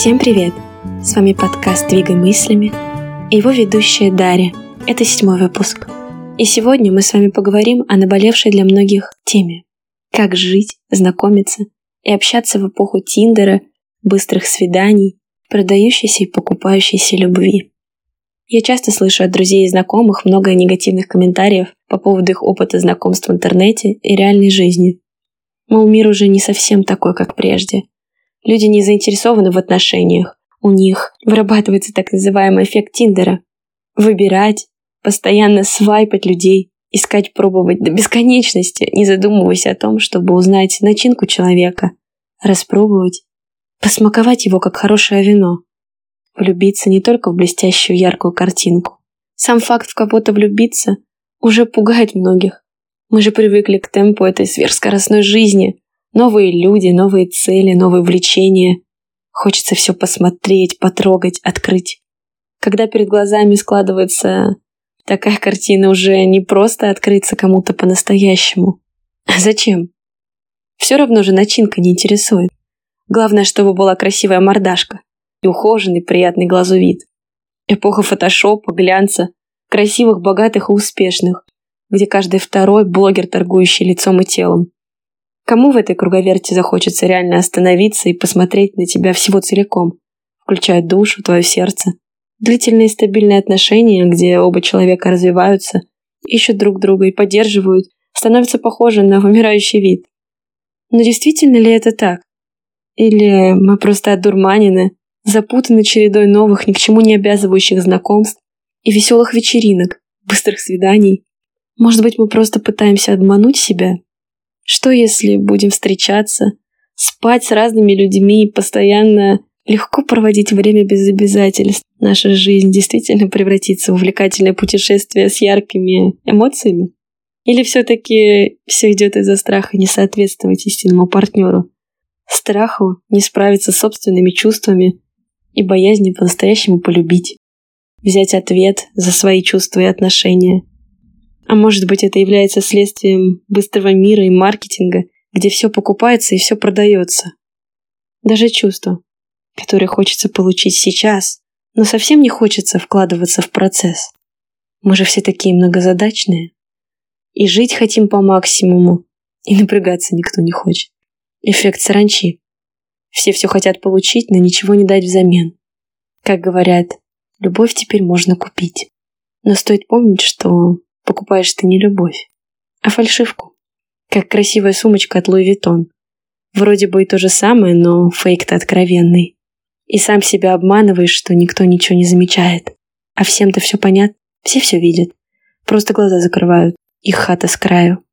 Всем привет! С вами подкаст «Двигай мыслями» и его ведущая Дарья. Это седьмой выпуск. И сегодня мы с вами поговорим о наболевшей для многих теме. Как жить, знакомиться и общаться в эпоху Тиндера, быстрых свиданий, продающейся и покупающейся любви. Я часто слышу от друзей и знакомых много негативных комментариев по поводу их опыта знакомств в интернете и реальной жизни. Мол, мир уже не совсем такой, как прежде. Люди не заинтересованы в отношениях. У них вырабатывается так называемый эффект Тиндера. Выбирать, постоянно свайпать людей, искать, пробовать до бесконечности, не задумываясь о том, чтобы узнать начинку человека, распробовать, посмаковать его как хорошее вино, влюбиться не только в блестящую яркую картинку. Сам факт в кого-то влюбиться уже пугает многих. Мы же привыкли к темпу этой сверхскоростной жизни. Новые люди, новые цели, новые влечения. Хочется все посмотреть, потрогать, открыть. Когда перед глазами складывается такая картина, уже не просто открыться кому-то по-настоящему. А зачем? Все равно же начинка не интересует. Главное, чтобы была красивая мордашка и ухоженный, приятный глазу вид. Эпоха фотошопа, глянца, красивых, богатых и успешных где каждый второй блогер, торгующий лицом и телом. Кому в этой круговерти захочется реально остановиться и посмотреть на тебя всего целиком, включая душу, твое сердце? Длительные стабильные отношения, где оба человека развиваются, ищут друг друга и поддерживают, становятся похожи на вымирающий вид. Но действительно ли это так? Или мы просто одурманены, запутаны чередой новых, ни к чему не обязывающих знакомств и веселых вечеринок, быстрых свиданий, может быть, мы просто пытаемся обмануть себя? Что если будем встречаться, спать с разными людьми и постоянно легко проводить время без обязательств? Наша жизнь действительно превратится в увлекательное путешествие с яркими эмоциями? Или все-таки все идет из-за страха не соответствовать истинному партнеру? Страху не справиться с собственными чувствами и боязни по-настоящему полюбить. Взять ответ за свои чувства и отношения – а может быть, это является следствием быстрого мира и маркетинга, где все покупается и все продается. Даже чувство, которое хочется получить сейчас, но совсем не хочется вкладываться в процесс. Мы же все такие многозадачные. И жить хотим по максимуму, и напрягаться никто не хочет. Эффект саранчи. Все все хотят получить, но ничего не дать взамен. Как говорят, любовь теперь можно купить. Но стоит помнить, что покупаешь ты не любовь, а фальшивку. Как красивая сумочка от Луи Виттон. Вроде бы и то же самое, но фейк-то откровенный. И сам себя обманываешь, что никто ничего не замечает. А всем-то все понятно, все все видят. Просто глаза закрывают, их хата с краю.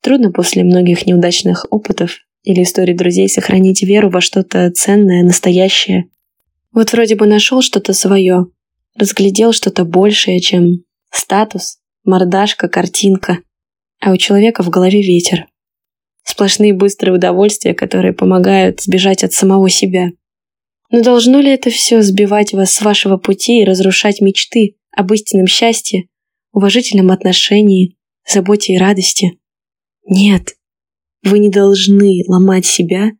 Трудно после многих неудачных опытов или историй друзей сохранить веру во что-то ценное, настоящее. Вот вроде бы нашел что-то свое, разглядел что-то большее, чем статус, мордашка, картинка, а у человека в голове ветер. Сплошные быстрые удовольствия, которые помогают сбежать от самого себя. Но должно ли это все сбивать вас с вашего пути и разрушать мечты об истинном счастье, уважительном отношении, заботе и радости? Нет, вы не должны ломать себя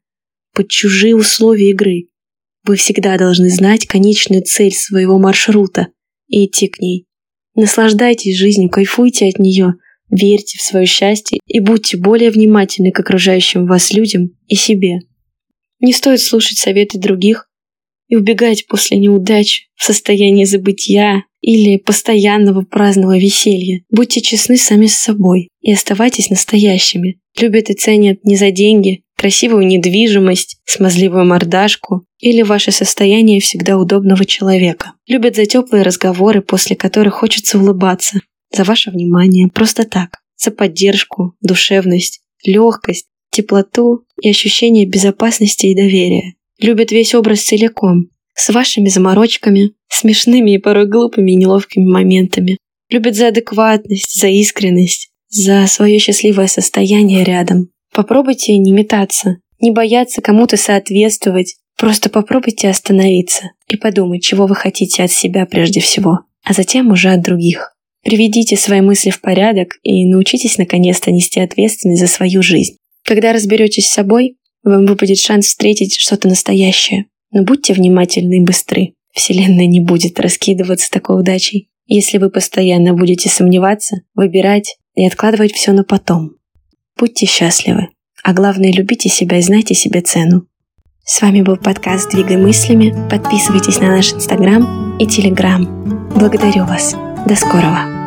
под чужие условия игры. Вы всегда должны знать конечную цель своего маршрута и идти к ней. Наслаждайтесь жизнью, кайфуйте от нее, верьте в свое счастье и будьте более внимательны к окружающим вас людям и себе. Не стоит слушать советы других и убегать после неудач в состоянии забытия или постоянного праздного веселья. Будьте честны сами с собой и оставайтесь настоящими. Любят и ценят не за деньги, красивую недвижимость, смазливую мордашку или ваше состояние всегда удобного человека. Любят за теплые разговоры, после которых хочется улыбаться, за ваше внимание, просто так, за поддержку, душевность, легкость, теплоту и ощущение безопасности и доверия. Любят весь образ целиком, с вашими заморочками, смешными и порой глупыми и неловкими моментами. Любят за адекватность, за искренность, за свое счастливое состояние рядом. Попробуйте не метаться, не бояться кому-то соответствовать. Просто попробуйте остановиться и подумать, чего вы хотите от себя прежде всего, а затем уже от других. Приведите свои мысли в порядок и научитесь наконец-то нести ответственность за свою жизнь. Когда разберетесь с собой, вам выпадет шанс встретить что-то настоящее. Но будьте внимательны и быстры. Вселенная не будет раскидываться такой удачей. Если вы постоянно будете сомневаться, выбирать и откладывать все на потом. Будьте счастливы. А главное, любите себя и знайте себе цену. С вами был подкаст «Двигай мыслями». Подписывайтесь на наш Инстаграм и Телеграм. Благодарю вас. До скорого.